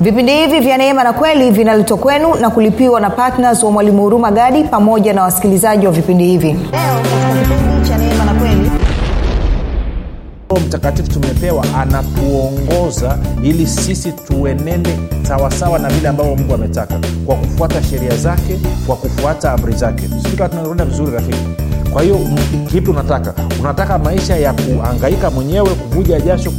vipindi hivi vya neema na kweli vinaletwa kwenu na kulipiwa na ptns wa mwalimu huruma gadi pamoja na wasikilizaji wa vipindi hivi. Leo katika kipindi cha neema na kweli. Mtakatifu tumepewa anatuongoza ili sisi tuenende sawasawa na vile ambavyo mungu ametaka kwa kufuata sheria zake kwa kufuata amri zake. Sika tunaenda vizuri rafiki. Kwa hiyo kipi unataka? Unataka maisha ya kuangaika mwenyewe kuvuja jasho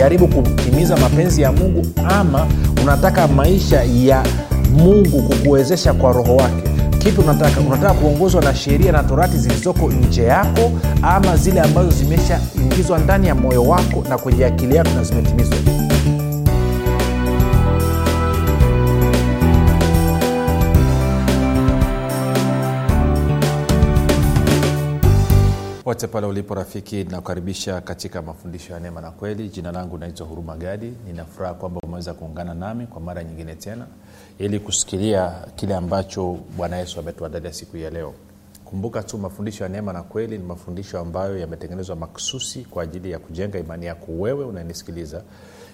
kujaribu kutimiza mapenzi ya mungu ama unataka maisha ya mungu kukuwezesha kwa roho wake. Kitu unataka unataka kuongozwa na sheria na torati zilizoko nje yako ama zile ambazo zimeshaingizwa ndani ya moyo wako na kwenye akili yako na zimetimizwa pote pale ulipo rafiki nakukaribisha katika mafundisho ya neema na kweli. Jina langu naitwa huruma gadi. Ninafuraha kwamba umeweza kuungana nami kwa mara nyingine tena ili kusikilia kile ambacho bwana yesu ametuandalia siku ya leo. Kumbuka tu mafundisho ya neema na kweli ni mafundisho ambayo yametengenezwa maksusi kwa ajili ya kujenga imani yako wewe unanisikiliza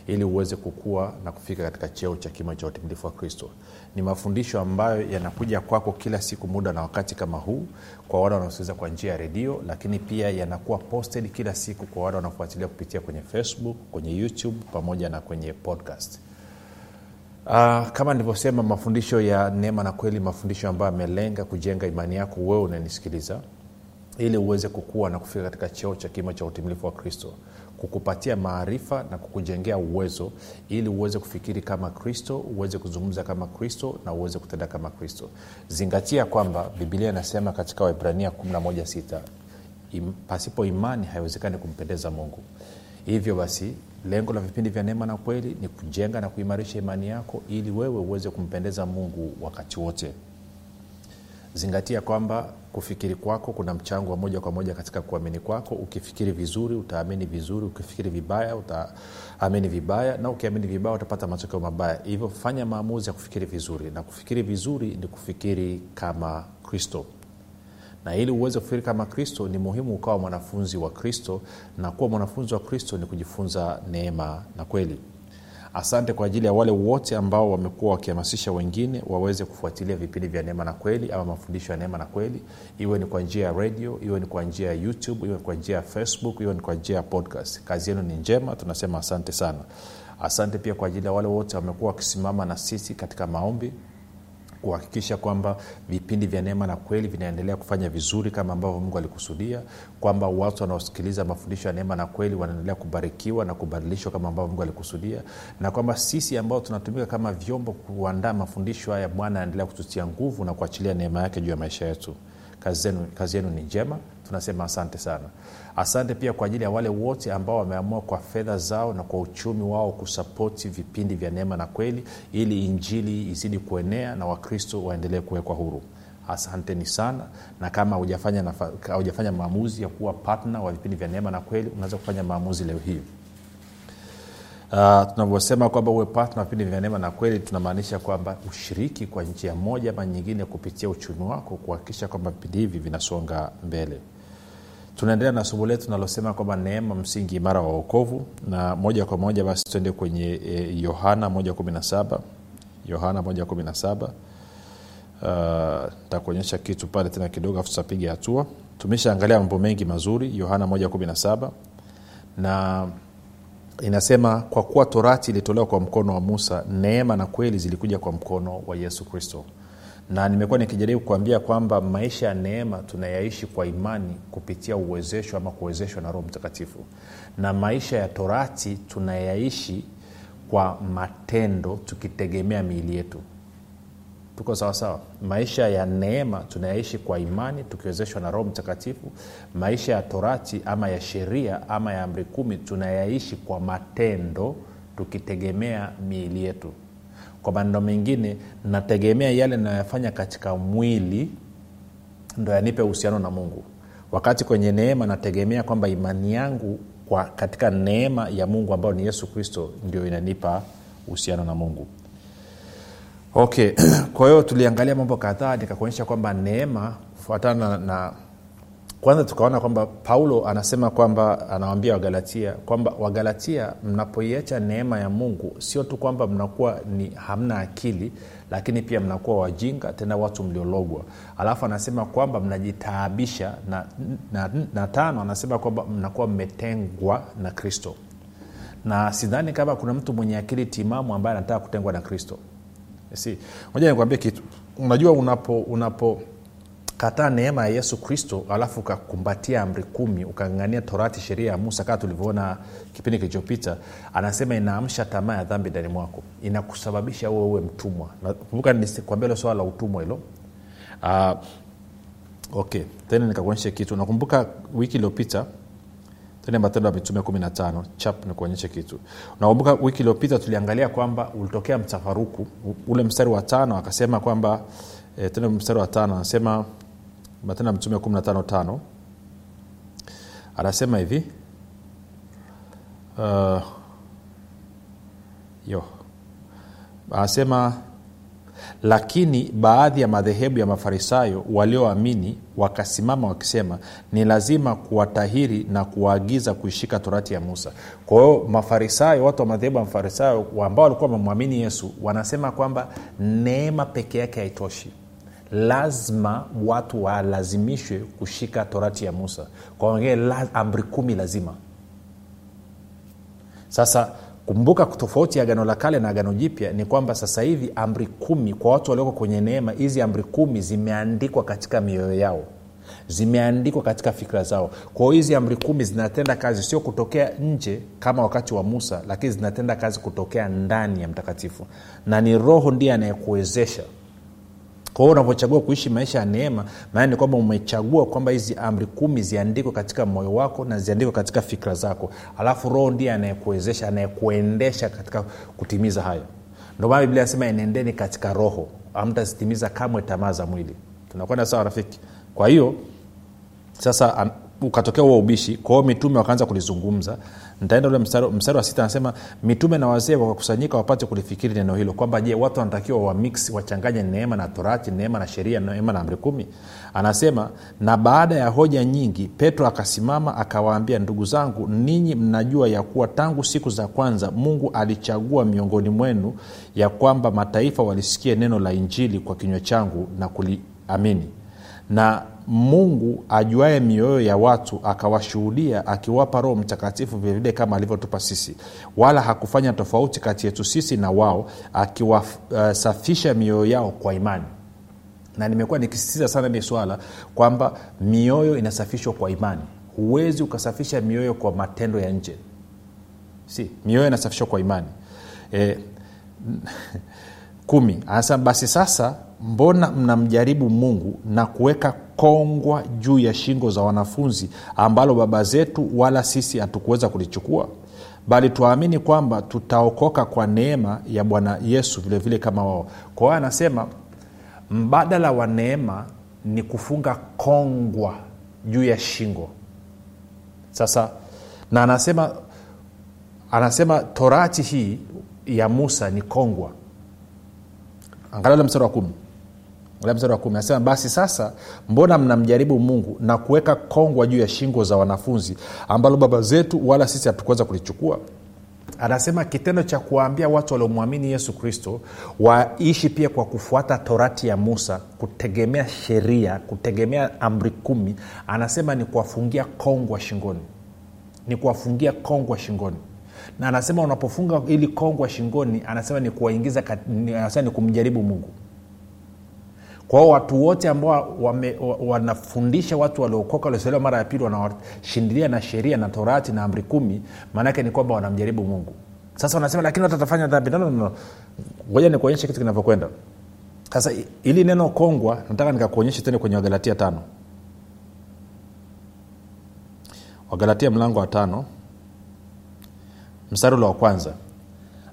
ili uweze kukua na kufika katika cheo cha kima cha utimilifu wa kristo. Ni mafundisho ambayo yanakuja kwako kila siku muda na wakati kama huu kwa wale wanaosikiliza kwa njia ya redio lakini pia yanakuwa posted kila siku kwa wale wanaofuatilia kupitia kwenye facebook kwenye youtube pamoja na kwenye podcast. Uh, kama nilivyosema mafundisho ya neema na kweli mafundisho ambayo yamelenga kujenga imani yako wewe unanisikiliza ili uweze kukua na kufika katika cheo cha kimo cha utimilifu wa kristo kukupatia maarifa na kukujengea uwezo ili uweze kufikiri kama kristo uweze kuzungumza kama kristo na uweze kutenda kama kristo. Zingatia kwamba bibilia inasema katika waibrania 116 im, pasipo imani haiwezekani kumpendeza mungu. Hivyo basi lengo la vipindi vya neema na kweli ni kujenga na kuimarisha imani yako ili wewe uweze kumpendeza mungu wakati wote zingatia kwamba kufikiri kwako kuna mchango wa moja kwa moja katika kuamini kwako. Ukifikiri vizuri utaamini vizuri. Ukifikiri vibaya utaamini vibaya. Na ukiamini vibaya utapata matokeo mabaya. Hivyo fanya maamuzi ya kufikiri vizuri. Na kufikiri vizuri ni kufikiri kama kristo. Na ili uweze kufikiri kama kristo ni muhimu ukawa mwanafunzi wa kristo. Na kuwa mwanafunzi wa kristo ni kujifunza neema na kweli asante kwa ajili ya wale wote ambao wamekuwa wakihamasisha wengine waweze kufuatilia vipindi vya neema na kweli ama mafundisho ya neema na kweli. Iwe ni kwa njia ya radio iwe ni kwa njia ya youtube iwe ni kwa njia ya facebook iwe ni kwa njia ya podcast. Kazi yenu ni njema tunasema asante sana. Asante pia kwa ajili ya wale wote wamekuwa wakisimama na sisi katika maombi kuhakikisha kwamba vipindi vya neema na kweli vinaendelea kufanya vizuri kama ambavyo mungu alikusudia kwamba watu wanaosikiliza mafundisho ya neema na kweli wanaendelea kubarikiwa na kubadilishwa kama ambavyo mungu alikusudia na kwamba sisi ambao tunatumika kama vyombo kuandaa mafundisho haya bwana anaendelea kututia nguvu na kuachilia neema yake juu ya maisha yetu. Kazi yenu, kazi yenu ni njema. Tunasema asante sana asante pia kwa ajili ya wale wote ambao wameamua kwa fedha zao na kwa uchumi wao kusapoti vipindi vya neema na kweli ili injili izidi kuenea na wakristo waendelee kuwekwa huru. Asanteni sana. Na kama hujafanya, maamuzi ya kuwa patna wa vipindi vya neema na kweli unaweza kufanya maamuzi leo hii. Uh, tunavyosema kwamba uwe patna vipindi vya neema na kweli tunamaanisha kwamba ushiriki kwa njia moja ama nyingine kupitia uchumi wako kuhakikisha kwamba vipindi hivi vinasonga mbele tunaendelea na somo letu nalosema kwamba neema msingi imara wa uokovu na moja kwa moja basi tuende kwenye e, yohana 117 yohana 17 ntakuonyesha uh, kitu pale tena kidogo afu tutapiga hatua. Tumeshaangalia mambo mengi mazuri yohana 117 na inasema kwa kuwa torati ilitolewa kwa mkono wa musa neema na kweli zilikuja kwa mkono wa yesu kristo na nimekuwa nikijaribu kuambia kwamba maisha ya neema tunayaishi kwa imani kupitia uwezesho ama kuwezeshwa na roho mtakatifu. Na maisha ya torati tunayaishi kwa matendo tukitegemea miili yetu. Tuko sawasawa maisha ya neema tunayaishi kwa imani tukiwezeshwa na roho mtakatifu. Maisha ya torati ama ya sheria ama ya amri kumi tunayaishi kwa matendo tukitegemea miili yetu kwa maneno mengine nategemea yale nayoyafanya katika mwili ndo yanipe uhusiano na mungu. Wakati kwenye neema nategemea kwamba imani yangu kwa katika neema ya mungu ambayo ni yesu kristo ndio inanipa uhusiano na mungu. Okay kwa hiyo tuliangalia mambo kadhaa nikakuonyesha kwamba neema kufuatana na, na kwanza tukaona kwamba paulo anasema kwamba anawambia wagalatia kwamba wagalatia mnapoiacha neema ya mungu sio tu kwamba mnakuwa ni hamna akili lakini pia mnakuwa wajinga tena watu mliologwa. Alafu anasema kwamba mnajitaabisha na, na, na tano anasema kwamba mnakuwa mmetengwa na kristo. Na sidhani kama kuna mtu mwenye akili timamu ambaye anataka kutengwa na kristo. Si moja nikuambia kitu. Unajua unapo unapo kataa neema ya yesu kristo alafu ukakumbatia amri kumi ukangangania torati sheria ya musa kaa tulivyoona kipindi kilichopita anasema inaamsha tamaa ya dhambi ndani mwako. Inakusababisha uwe uwe mtumwa. Kumbuka nikuambia ilo swala la utumwa hilo. Uh, okay. Tena nikakuonyeshe kitu. Nakumbuka wiki iliyopita matendo ya mitume 15 chap nikuonyeshe kitu. Nakumbuka wiki iliyopita tuliangalia kwamba ulitokea mtafaruku ule mstari wa tano akasema kwamba e, tena mstari wa tano anasema matendo ya mtume 15 anasema hivi uh, yo. Anasema lakini baadhi ya madhehebu ya mafarisayo walioamini wakasimama wakisema ni lazima kuwatahiri na kuwaagiza kuishika torati ya musa kwa hiyo mafarisayo watu wa madhehebu ya mafarisayo ambao walikuwa wamemwamini yesu wanasema kwamba neema peke yake haitoshi lazima watu walazimishwe kushika torati ya musa. Kwa wengine amri kumi lazima. Sasa kumbuka tofauti ya agano la kale na agano jipya ni kwamba sasa hivi amri kumi kwa watu walioko kwenye neema hizi amri kumi zimeandikwa katika mioyo yao. Zimeandikwa katika fikra zao. Kwao hizi amri kumi zinatenda kazi sio kutokea nje kama wakati wa musa lakini zinatenda kazi kutokea ndani ya mtakatifu. Na ni roho ndiye anayekuwezesha kwa hiyo unavyochagua kuishi maisha ya neema maana ni kwamba umechagua kwamba hizi amri kumi ziandikwe katika moyo wako na ziandikwe katika fikra zako. Alafu roho ndiye anayekuwezesha anayekuendesha katika kutimiza hayo. Ndio maana biblia anasema enendeni katika roho amtazitimiza kamwe tamaa za mwili. Tunakwenda sawa rafiki? Kwa hiyo sasa ukatokea huo ubishi kwa hiyo mitume wakaanza kulizungumza ntaenda ule mstari, mstari wa sita anasema mitume na wazee wakakusanyika wapate kulifikiri neno hilo. Kwamba je watu wanatakiwa wamix wachanganye neema na torati neema na sheria neema na amri kumi? Anasema na baada ya hoja nyingi petro akasimama akawaambia ndugu zangu ninyi mnajua ya kuwa tangu siku za kwanza mungu alichagua miongoni mwenu ya kwamba mataifa walisikie neno la injili kwa kinywa changu na kuliamini. Na mungu ajuae mioyo ya watu akawashuhudia akiwapa roho mtakatifu vilevile kama alivyotupa sisi. Wala hakufanya tofauti kati yetu sisi na wao akiwasafisha uh, mioyo yao kwa imani. Na nimekuwa nikisisitiza sana hili swala kwamba mioyo inasafishwa kwa imani. Huwezi ukasafisha mioyo kwa matendo ya nje. Si mioyo inasafishwa kwa imani. E, kumi anasema basi sasa mbona mnamjaribu mungu na kuweka kongwa juu ya shingo za wanafunzi ambalo baba zetu wala sisi hatukuweza kulichukua. Bali tuamini kwamba tutaokoka kwa neema ya bwana yesu vilevile vile kama wao. Kwa hiyo anasema mbadala wa neema ni kufunga kongwa juu ya shingo. Sasa na anasema anasema torati hii ya musa ni kongwa. Angalia mstari wa kumi mstari wa kumi anasema basi sasa mbona mnamjaribu mungu na kuweka kongwa juu ya shingo za wanafunzi ambalo baba zetu wala sisi hatukuweza kulichukua? Anasema kitendo cha kuwaambia watu waliomwamini yesu kristo waishi pia kwa kufuata torati ya musa kutegemea sheria kutegemea amri kumi. Anasema ni kuwafungia kongwa shingoni. Ni kuwafungia kongwa shingoni. Na anasema unapofunga ili kongwa shingoni anasema ni kuwaingiza anasema ni kumjaribu mungu kwa hiyo watu wote ambao wanafundisha watu waliokoka waliosaliwa mara ya pili wanawashindilia na sheria na torati na amri kumi maanaake ni kwamba wanamjaribu mungu. Sasa wanasema lakini watu watafanya dhambi. No, no, no. ngoja nikuonyeshe kitu kinavyokwenda. Sasa ili neno kongwa nataka nikakuonyeshe tena kwenye wagalatia tano. Wagalatia mlango wa tano mstari ule wa kwanza.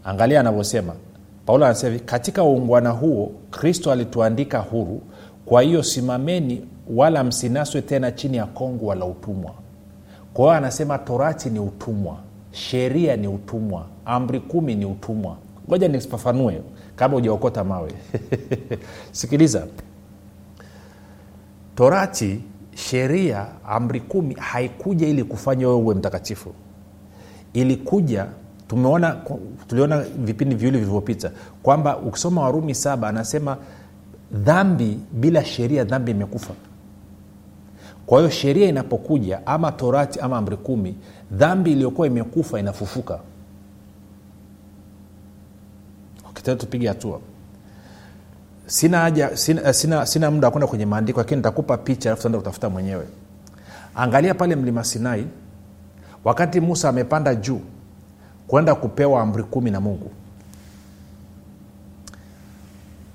Angalia anavyosema paulo anasema hivi katika uungwana huo kristo alituandika huru. Kwa hiyo simameni wala msinaswe tena chini ya kongwa la utumwa. Kwa hiyo anasema torati ni utumwa sheria ni utumwa amri kumi ni utumwa. Ngoja nifafanue kama ujaokota mawe. Sikiliza. Torati sheria amri kumi haikuja ili kufanya wewe uwe mtakatifu. Ilikuja tumeona tuliona vipindi viwili vilivyopita kwamba ukisoma warumi saba anasema dhambi bila sheria dhambi imekufa. Kwa hiyo sheria inapokuja ama torati ama amri kumi dhambi iliyokuwa imekufa inafufuka. Okay, tupige hatua. Sina haja sina, sina, sina muda wa kwenda kwenye maandiko lakini nitakupa picha alafu taenda kutafuta mwenyewe. Angalia pale mlima sinai. Wakati musa amepanda juu kwenda kupewa amri kumi na mungu.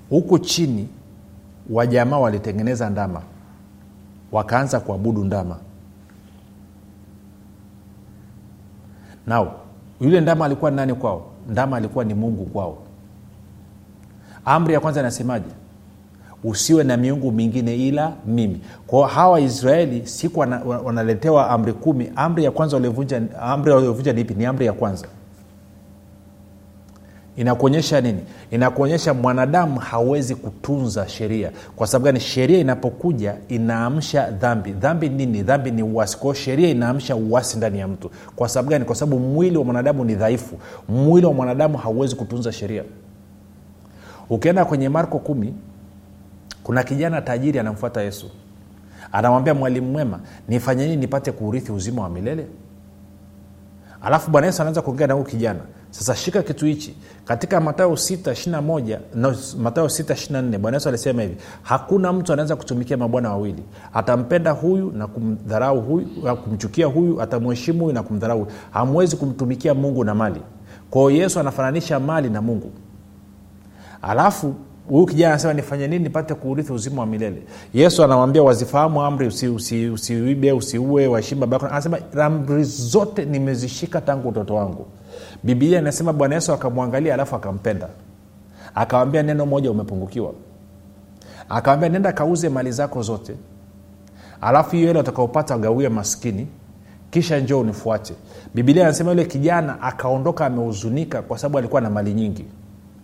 Huku chini wajamaa walitengeneza ndama. Wakaanza kuabudu ndama. Nao yule ndama alikuwa nani kwao? Ndama alikuwa ni mungu kwao. Amri ya kwanza inasemaje? Usiwe na miungu mingine ila mimi. Kwao hawa waisraeli siku wanaletewa amri kumi. Amri ya kwanza amri waliovunja ni ipi? Ni amri ya kwanza inakuonyesha nini? Inakuonyesha mwanadamu hawezi kutunza sheria. Kwa sababu gani? Sheria inapokuja inaamsha dhambi. Dhambi nini? Dhambi ni uasi. Kwao sheria inaamsha uasi ndani ya mtu. Kwa sababu gani? Kwa sababu mwili wa mwanadamu ni dhaifu. Mwili wa mwanadamu hauwezi kutunza sheria. Ukienda kwenye marko kumi kuna kijana tajiri anamfuata yesu. Anamwambia mwalimu mwema nifanye nini nipate kuurithi uzima wa milele alafu bwana yesu anaanza kuongea na huyu kijana. Sasa shika kitu hichi. Katika matayo 6 no, matayo 6 bwana yesu alisema hivi hakuna mtu anaweza kutumikia mabwana wawili. Atampenda huyu na kumdharau huyu kumchukia huyu atamheshimu huyu na kumdharau huyu. Hamwezi kumtumikia mungu na mali. Kwao yesu anafananisha mali na mungu. Alafu huyu kijana anasema nifanye nini nipate kuurithi uzima wa milele? Yesu anamwambia wazifahamu amri usiibe usi, usi usiue waheshimu babako anasema amri zote nimezishika tangu utoto wangu. Bibilia inasema bwana yesu akamwangalia alafu akampenda. Akawambia neno moja umepungukiwa. Akawambia nenda kauze mali zako zote. Alafu hiyo ile utakaopata gawie maskini kisha njoo unifuate. Bibilia anasema yule kijana akaondoka amehuzunika kwa sababu alikuwa na mali nyingi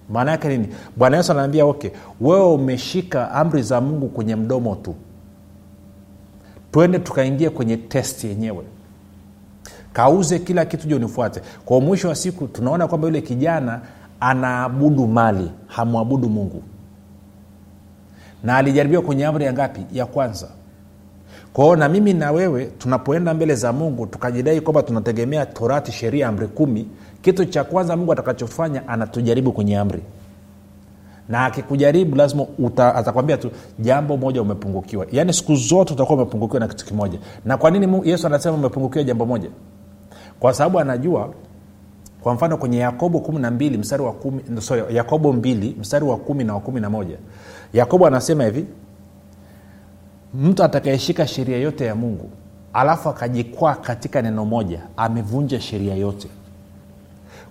maana yake nini? Bwana yesu anaambia okay wewe umeshika amri za mungu kwenye mdomo tu. Twende tukaingie kwenye testi yenyewe. Kauze kila kitu je unifuate. Kwa mwisho wa siku tunaona kwamba yule kijana anaabudu mali hamwabudu mungu. Na alijaribiwa kwenye amri ya ngapi? Ya kwanza. Kwao na mimi na wewe tunapoenda mbele za mungu tukajidai kwamba tunategemea torati sheria amri kumi kitu cha kwanza mungu atakachofanya anatujaribu kwenye amri. Na akikujaribu lazima atakwambia tu jambo moja umepungukiwa. Yaani siku zote utakuwa umepungukiwa na kitu kimoja. Na kwa nini yesu anasema umepungukiwa jambo moja? Kwa sababu anajua kwa mfano kwenye yakobo mstari wa kumi sorry, yakobo 2 mstari wa kumi na wa kumi na moja yakobo anasema hivi mtu atakayeshika sheria yote ya mungu alafu akajikwaa katika neno moja amevunja sheria yote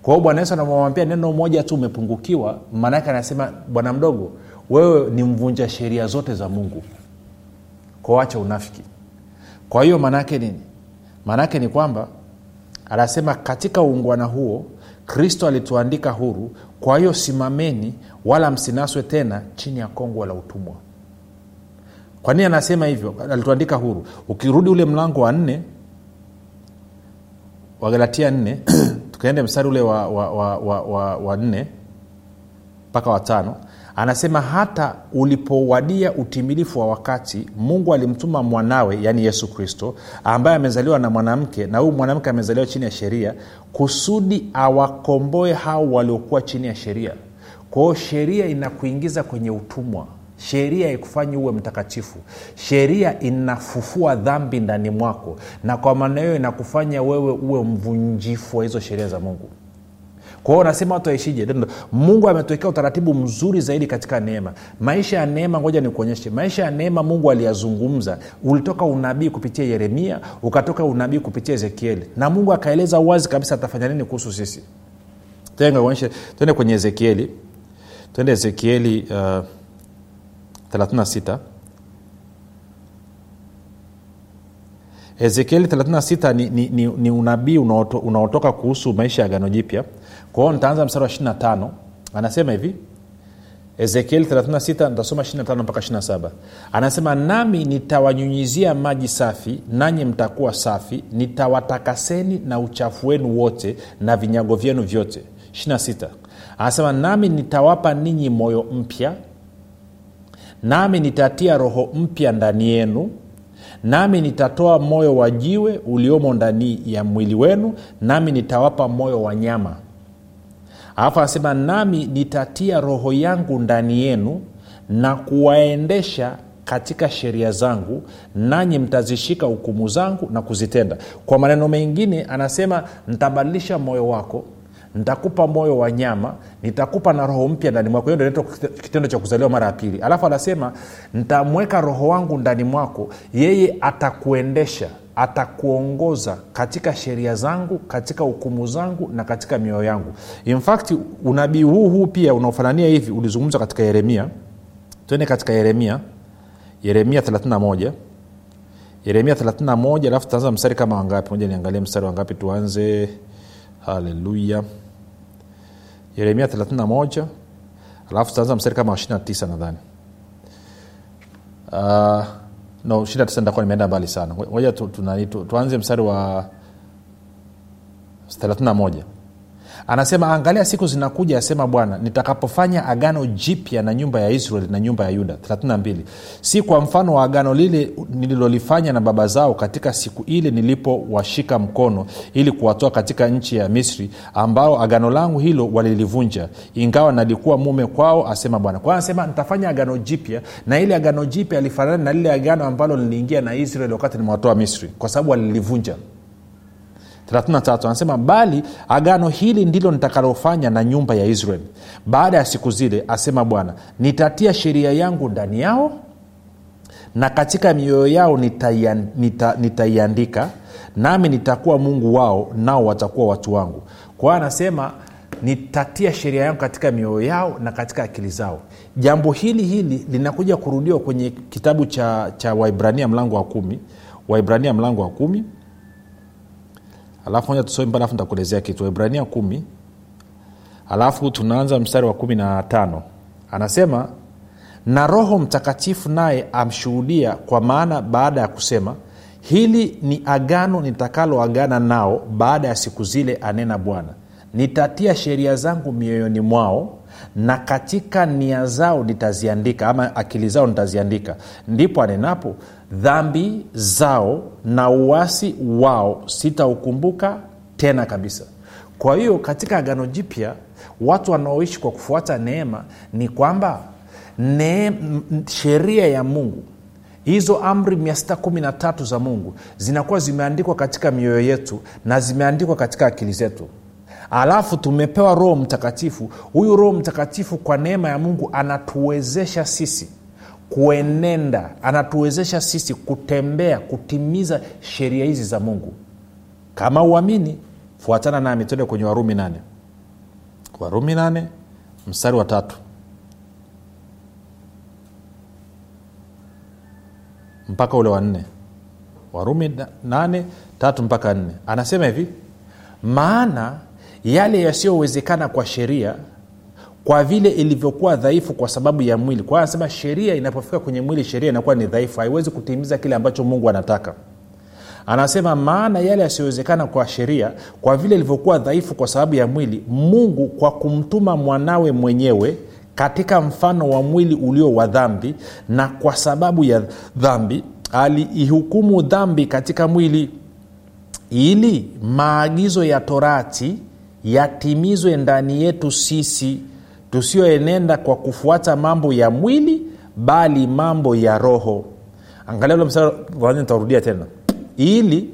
kwa hiyo bwana yesu anamwambia neno moja tu umepungukiwa maanaake anasema bwana mdogo wewe ni mvunja sheria zote za mungu. Kwawacha unafiki. Kwa hiyo maanaake nini? Maanaake ni kwamba anasema katika uungwana huo kristo alituandika huru kwa hiyo simameni wala msinaswe tena chini ya kongwa la utumwa. Kwa nini anasema hivyo? Alituandika huru. Ukirudi ule mlango wa nne wagalatia nne tukaende mstari ule wa, wa, wa, wa, wa, wa nne mpaka watano anasema hata ulipowadia utimilifu wa wakati mungu alimtuma mwanawe yaani yesu kristo ambaye amezaliwa na mwanamke na huyu mwanamke amezaliwa chini ya sheria kusudi awakomboe hao waliokuwa chini ya sheria. Kwao sheria inakuingiza kwenye utumwa sheria ikufanyi uwe mtakatifu. Sheria inafufua dhambi ndani mwako na kwa maana hiyo inakufanya wewe uwe mvunjifu wa hizo sheria za mungu. Kwa hiyo unasema watu waishije? Mungu ametuwekea utaratibu mzuri zaidi katika neema. Maisha ya neema ngoja nikuonyeshe. Maisha ya neema mungu aliyazungumza. Ulitoka unabii kupitia yeremia ukatoka unabii kupitia ezekieli na mungu akaeleza wazi kabisa atafanya nini kuhusu sisi. Tuende kwenye ezekieli. Twende ezekieli uh, 36 ezekieli 36 ni, ni, ni, unabii unaoto, unaotoka kuhusu maisha ya gano jipya. Kwao nitaanza mstari wa 25 anasema hivi ezekieli 36 nitasoma 25 mpaka 27 anasema nami nitawanyunyizia maji safi nanyi mtakuwa safi nitawatakaseni na uchafu wenu wote na vinyago vyenu vyote. 26 anasema nami nitawapa ninyi moyo mpya nami nitatia roho mpya ndani yenu nami nitatoa moyo wa jiwe uliomo ndani ya mwili wenu nami nitawapa moyo wa nyama. Alafu anasema nami nitatia roho yangu ndani yenu na kuwaendesha katika sheria zangu nanyi mtazishika hukumu zangu na kuzitenda. Kwa maneno mengine anasema nitabadilisha moyo wako nitakupa moyo wa nyama nitakupa na roho mpya ndani mwako. Hiyo ndio kitendo cha kuzaliwa mara ya pili. Alafu anasema nitamweka roho wangu ndani mwako. Yeye atakuendesha atakuongoza katika sheria zangu katika hukumu zangu na katika mioyo yangu. In unabii huu huu pia unaofanania hivi ulizungumzwa katika yeremia. Twende katika yeremia. Yeremia 31 yeremia 31 alafu tutaanza mstari kama wangapi? Moja niangalie mstari wangapi tuanze. Haleluya yeremia 31 alafu tutaanza mstari kama wa 29 nadhani. Uh, no 29 nitakuwa nimeenda mbali sana. Ngoja tu, tu, tu, tuanze mstari wa 31 anasema angalia siku zinakuja asema bwana nitakapofanya agano jipya na nyumba ya israeli na nyumba ya yuda. 32 si kwa mfano wa agano lile nililolifanya na baba zao katika siku ile nilipowashika mkono ili kuwatoa katika nchi ya misri ambao agano langu hilo walilivunja ingawa nalikuwa mume kwao asema bwana. Kwao anasema nitafanya agano jipya na ile agano jipya alifanana na lile agano ambalo liliingia na israeli wakati nimewatoa misri kwa sababu walilivunja 33 anasema bali agano hili ndilo nitakalofanya na nyumba ya israeli baada ya siku zile asema bwana nitatia sheria yangu ndani yao na katika mioyo yao nitaiandika nita, nita nami nitakuwa mungu wao nao watakuwa watu wangu. Kwa hiyo anasema nitatia sheria yangu katika mioyo yao na katika akili zao. Jambo hili hili linakuja kurudiwa kwenye kitabu cha, cha waibrania mlango wa kumi waibrania mlango wa kumi alafu moja tusome pale alafu nitakuelezea kitu. Waibrania kumi. Alafu tunaanza mstari wa kumi na tano. Anasema na roho mtakatifu naye amshuhudia kwa maana baada ya kusema hili ni agano nitakaloagana nao baada ya siku zile anena bwana. Nitatia sheria zangu mioyoni mwao na katika nia zao nitaziandika ama akili zao nitaziandika. Ndipo anenapo dhambi zao na uwasi wao sitaukumbuka tena kabisa. Kwa hiyo katika agano jipya watu wanaoishi kwa kufuata neema ni kwamba sheria ya mungu hizo amri 613 za mungu zinakuwa zimeandikwa katika mioyo yetu na zimeandikwa katika akili zetu. Alafu tumepewa roho mtakatifu. Huyu roho mtakatifu kwa neema ya mungu anatuwezesha sisi kuenenda. Anatuwezesha sisi kutembea kutimiza sheria hizi za mungu. Kama uamini fuatana nami tende kwenye warumi nane. Warumi nane mstari wa tatu. Mpaka ule wa nne. Warumi nane tatu mpaka nne. Anasema hivi maana yale yasiyowezekana kwa sheria kwa vile ilivyokuwa dhaifu kwa sababu ya mwili. Kwa anasema sheria inapofika kwenye mwili sheria inakuwa ni dhaifu. Haiwezi kutimiza kile ambacho mungu anataka. Anasema maana yale yasiyowezekana kwa sheria kwa vile ilivyokuwa dhaifu kwa sababu ya mwili mungu kwa kumtuma mwanawe mwenyewe katika mfano wa mwili ulio wa dhambi na kwa sababu ya dhambi aliihukumu dhambi katika mwili ili maagizo ya torati yatimizwe ndani yetu sisi tusioenenda kwa kufuata mambo ya mwili bali mambo ya roho. Angalia ule nitarudia tena. Ili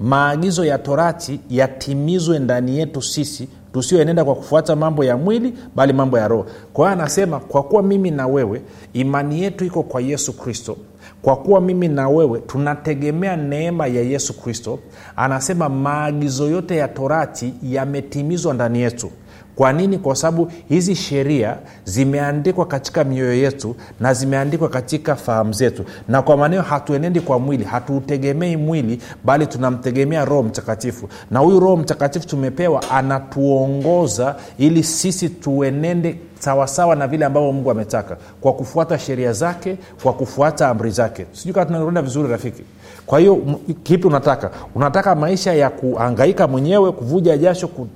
maagizo ya torati yatimizwe ndani yetu sisi tusioenenda kwa kufuata mambo ya mwili bali mambo ya roho. Kwa hiyo anasema kwa kuwa mimi na wewe imani yetu iko kwa yesu kristo. Kwa kuwa mimi na wewe tunategemea neema ya yesu kristo. Anasema maagizo yote ya torati yametimizwa ndani yetu kwa nini? Kwa sababu hizi sheria zimeandikwa katika mioyo yetu na zimeandikwa katika fahamu zetu. Na kwa maneo hatuenendi kwa mwili hatuutegemei mwili bali tunamtegemea roho mtakatifu. Na huyu roho mtakatifu tumepewa anatuongoza ili sisi tuenende sawasawa na vile ambavyo mungu ametaka kwa kufuata sheria zake kwa kufuata amri zake. Sijui kama tunaenda vizuri rafiki? Kwa hiyo kipi unataka? Unataka maisha ya kuangaika mwenyewe kuvuja jasho ku,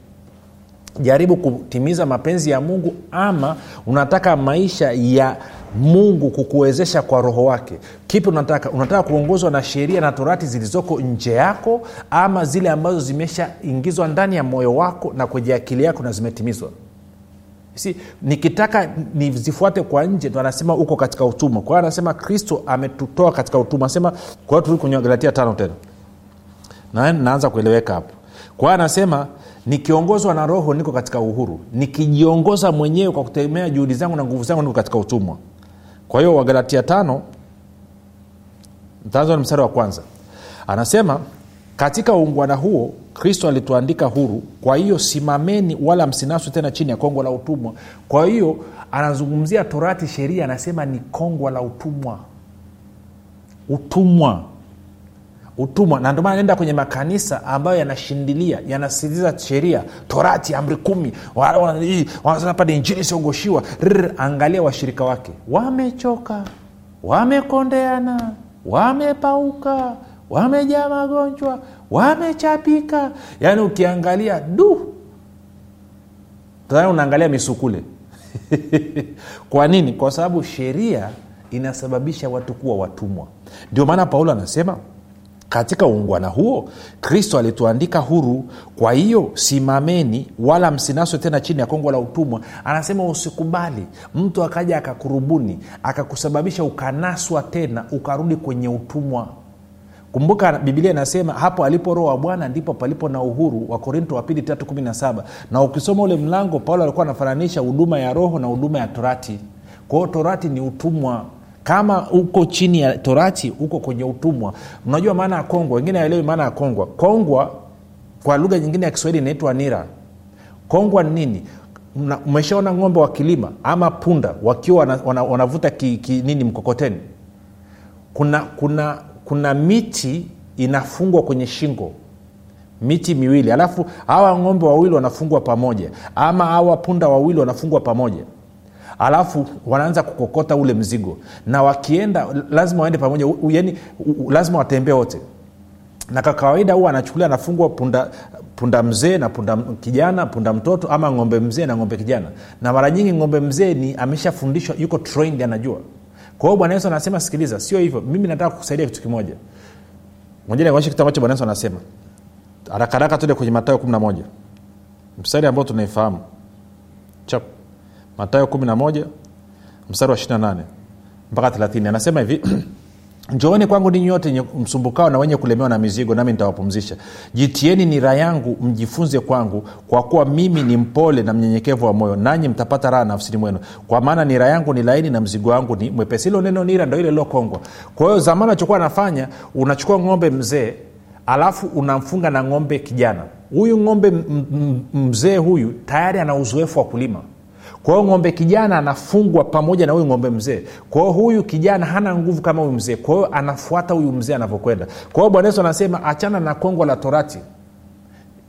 jaribu kutimiza mapenzi ya mungu ama unataka maisha ya mungu kukuwezesha kwa roho wake? Kipi unataka? Unataka kuongozwa na sheria na torati zilizoko nje yako ama zile ambazo zimeshaingizwa ndani ya moyo wako na kwenye akili yako na zimetimizwa? Si nikitaka nizifuate kwa nje ndo anasema uko katika utumwa. Kwa hiyo anasema kristo ametutoa katika utumwa. Anasema kwa hiyo turudi kwenye galatia tano tena. Na naanza kueleweka hapo. Kwa hiyo anasema nikiongozwa na roho niko katika uhuru. Nikijiongoza mwenyewe kwa kutegemea juhudi zangu na nguvu zangu niko katika utumwa. Kwa hiyo wagalatia tano taanza na mstari wa kwanza. Anasema katika uungwana huo kristo alituandika huru kwa hiyo simameni wala msinaswe tena chini ya kongwa la utumwa. Kwa hiyo anazungumzia torati sheria anasema ni kongwa la utumwa. Utumwa utumwa. Na ndomana naenda kwenye makanisa ambayo yanashindilia yanasitiza sheria torati amri kumi. Wa- injini siogoshiwa wanasema isiogoshiwa angalia washirika wake. Wamechoka wamekondeana wamepauka wamejaa magonjwa wamechapika. Yaani ukiangalia du! Tayari unaangalia misukule. Kwa nini? Kwa sababu sheria inasababisha watu kuwa watumwa. Ndio maana paulo anasema katika uungwana huo kristo alituandika huru. Kwa hiyo simameni wala msinaswe tena chini ya kongwa la utumwa. Anasema usikubali. Mtu akaja akakurubuni akakusababisha ukanaswa tena ukarudi kwenye utumwa. Kumbuka bibilia inasema hapo alipo roho wa bwana ndipo palipo na uhuru. Wa korinto wa pili tatu kumi na saba. Na ukisoma ule mlango paulo alikuwa anafananisha huduma ya roho na huduma ya torati. Kwa hiyo torati ni utumwa kama uko chini ya torati uko kwenye utumwa. Unajua maana ya kongwa? Wengine aelewi maana ya kongwa. Kongwa kwa lugha nyingine ya kiswahili inaitwa nira. Kongwa ni nini? Umeshaona ng'ombe wa kilima ama punda wakiwa wana- wana- wanavuta ki, ki, nini mkokoteni? Kuna kuna kuna miti inafungwa kwenye shingo. Miti miwili. Alafu hawa ng'ombe wawili wanafungwa pamoja. Ama hawa punda wawili wanafungwa pamoja alafu wanaanza kukokota ule mzigo. Na wakienda lazima waende pamoja yani lazima watembee wote. Na kwa kawaida huwa anachukulia anafungwa punda punda mzee na punda kijana punda mtoto ama ng'ombe mzee na ng'ombe kijana. Na mara nyingi ng'ombe mzee ni ameshafundishwa yuko trained anajua. Kwa hiyo bwana yesu anasema sikiliza sio hivyo. Mimi nataka kukusaidia kitu kimoja. Moja kitu ambacho bwana yesu anasema haraka tuende kwenye matayo 11 mstari ambao tunaifahamu. Chap matayo 11 mstari wa 28 mpaka 30 anasema hivi njooni kwangu ninyi yote msumbukao na wenye kulemewa na mizigo nami nitawapumzisha. Jitieni nira yangu mjifunze kwangu kwa kuwa mimi ni mpole na mnyenyekevu wa moyo nanyi mtapata raha nafsini mwenu. Kwa maana nira yangu ni laini na mzigo wangu ni mwepesi. Hilo neno nira ndo ile lilokongwa. Kwa hiyo zamani achokuwa anafanya unachukua ng'ombe mzee alafu unamfunga na ng'ombe kijana. Huyu ng'ombe mzee huyu tayari ana uzoefu wa kulima kwa hiyo ng'ombe kijana anafungwa pamoja na huyu ng'ombe mzee. Kwa hiyo huyu kijana hana nguvu kama huyu mzee. Kwa hiyo anafuata huyu mzee anavyokwenda. Kwa hiyo bwana yesu anasema achana na kongo la torati.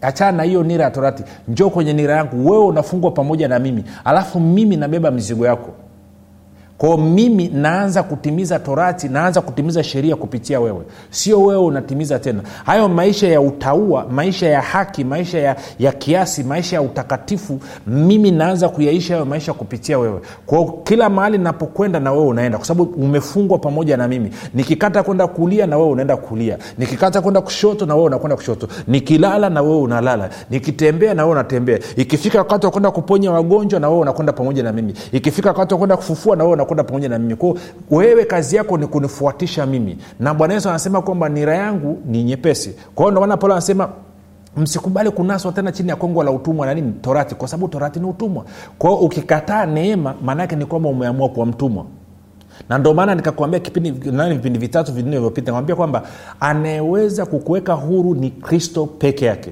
Achana na hiyo nira ya torati. Njoo kwenye nira yangu. Wewe unafungwa pamoja na mimi. Alafu mimi nabeba mizigo yako kwao mimi naanza kutimiza torati naanza kutimiza sheria kupitia wewe. Sio wewe unatimiza tena. Hayo maisha ya utaua maisha ya haki maisha ya, ya kiasi maisha ya utakatifu mimi naanza kuyaisha hayo maisha kupitia wewe. Kwao kila mahali napokwenda na wewe unaenda. Kwa sababu umefungwa pamoja na mimi. Nikikata kwenda kulia na wewe unaenda kulia. Nikikata kwenda kushoto na wewe unakwenda kushoto. Nikilala na wewe unalala. Nikitembea na wewe unatembea. Ikifika wakati wa kwenda kuponya wagonjwa na wewe unakwenda pamoja na mimi. Ikifika wakati wa kwenda kufufua na wewe unakwenda pamoja na mimi kwao wewe kazi yako ni kunifuatisha mimi. Na bwana yesu anasema kwamba nira yangu ni nyepesi. Kwa hiyo ndomaana paulo anasema msikubali kunaswa tena chini ya kongwa la utumwa na nini? Torati. Kwa sababu torati ni utumwa. Kwa hiyo ukikataa neema maanaake ni kwamba umeamua kuwa mtumwa. Na ndio maana nikakwambia vipindi vitatu vinne vyopita nikwambia kwamba anayeweza kukuweka huru ni kristo peke yake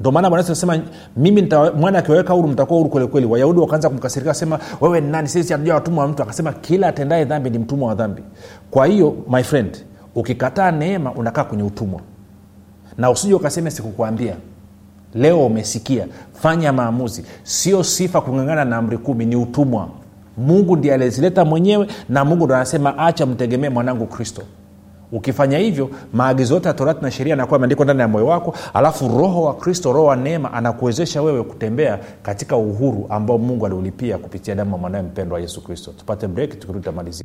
ndo maana bwana anasema mimi mwana akiwaweka huru mtakuwa huru kwelikweli wayahudi wakaanza kumkasirika sema wewe ni nani? Sisi hatuja watumwa wa mtu. Akasema kila atendaye dhambi ni mtumwa wa dhambi. Kwa hiyo my friend ukikataa neema unakaa kwenye utumwa. Na usije ukaseme sikukuambia. Leo umesikia. Fanya maamuzi. Sio sifa kungangana na amri kumi ni utumwa. Mungu ndiye alizileta mwenyewe na mungu ndo anasema acha mtegemee mwanangu kristo ukifanya hivyo maagizo yote ya torati na sheria anakuwa ameandikwa ndani ya moyo wako alafu roho wa kristo roho wa neema anakuwezesha wewe kutembea katika uhuru ambao mungu aliulipia kupitia damu ya mwanawe mpendwa yesu kristo. Tupate break tukirudi tamalizia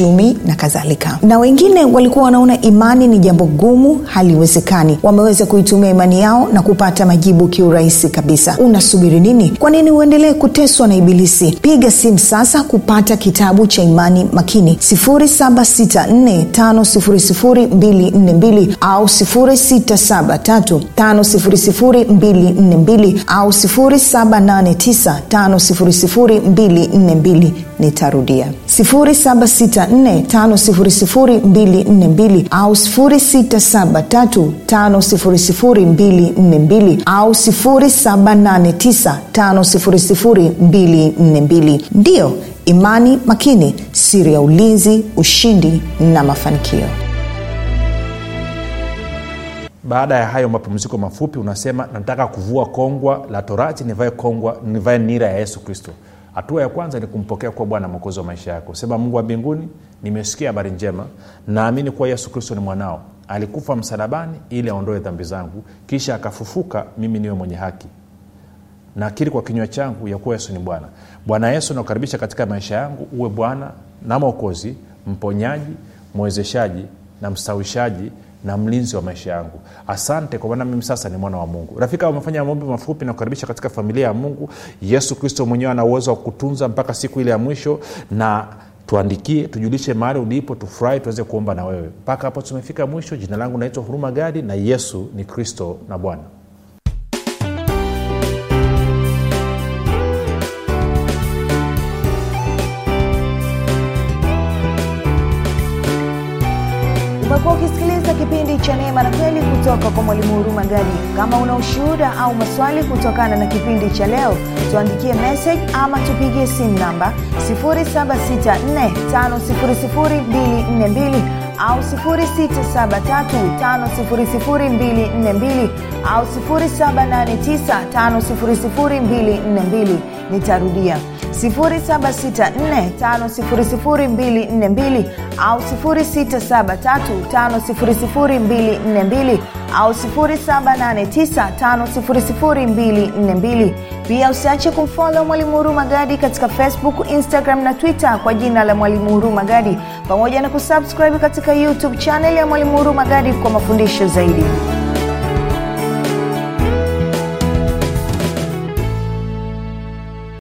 uchumi na kadhalika. Na wengine walikuwa wanaona imani ni jambo gumu haliwezekani. Wameweza kuitumia imani yao na kupata majibu kiurahisi kabisa. Unasubiri nini? Kwa nini uendelee kuteswa na ibilisi? Piga simu sasa kupata kitabu cha imani makini. 7645242 au 6735242 au 7895242 nitarudia 7645242 au 6735242 au 7895242 ndiyo imani makini siri ya ulinzi ushindi na mafanikio. Baada ya hayo mapumziko mafupi unasema nataka kuvua kongwa la torati nivae kongwa nivae nira ya yesu kristo hatua ya kwanza ni kumpokea kuwa bwana mwokozi wa maisha yako. Sema mungu wa mbinguni nimesikia habari njema. Naamini kuwa yesu kristo ni mwanao. Alikufa msalabani ili aondoe dhambi zangu kisha akafufuka mimi niwe mwenye haki. Nakiri kwa kinywa changu ya kuwa yesu ni bwana. Bwana yesu nakukaribisha katika maisha yangu. Uwe bwana na mwokozi mponyaji mwezeshaji na mstawishaji na mlinzi wa maisha yangu. Asante kwa maana mimi sasa ni mwana wa mungu. Rafika umefanya maombi mafupi na kukaribisha katika familia ya mungu. Yesu kristo mwenyewe ana uwezo wa kutunza mpaka siku ile ya mwisho. Na tuandikie tujulishe mahali ulipo tufurahi tuweze kuomba na wewe. Mpaka hapo tumefika mwisho. Jina langu naitwa huruma gadi na yesu ni kristo na bwana umekuwa ukisikiliza kipindi cha neema na kweli kutoka kwa mwalimu huruma gadi. Kama una ushuhuda au maswali kutokana na kipindi cha leo tuandikie message ama tupigie simu namba 7645242 au 6735242 au 7895242 nitarudia 7645242 au 6735242 au 7895242 pia usiache kumfolo mwalimu huruma gadi katika facebook instagram na twitter kwa jina la mwalimu huruma gadi pamoja na kusubscribe katika youtube chaneli ya mwalimu huruma gadi kwa mafundisho zaidi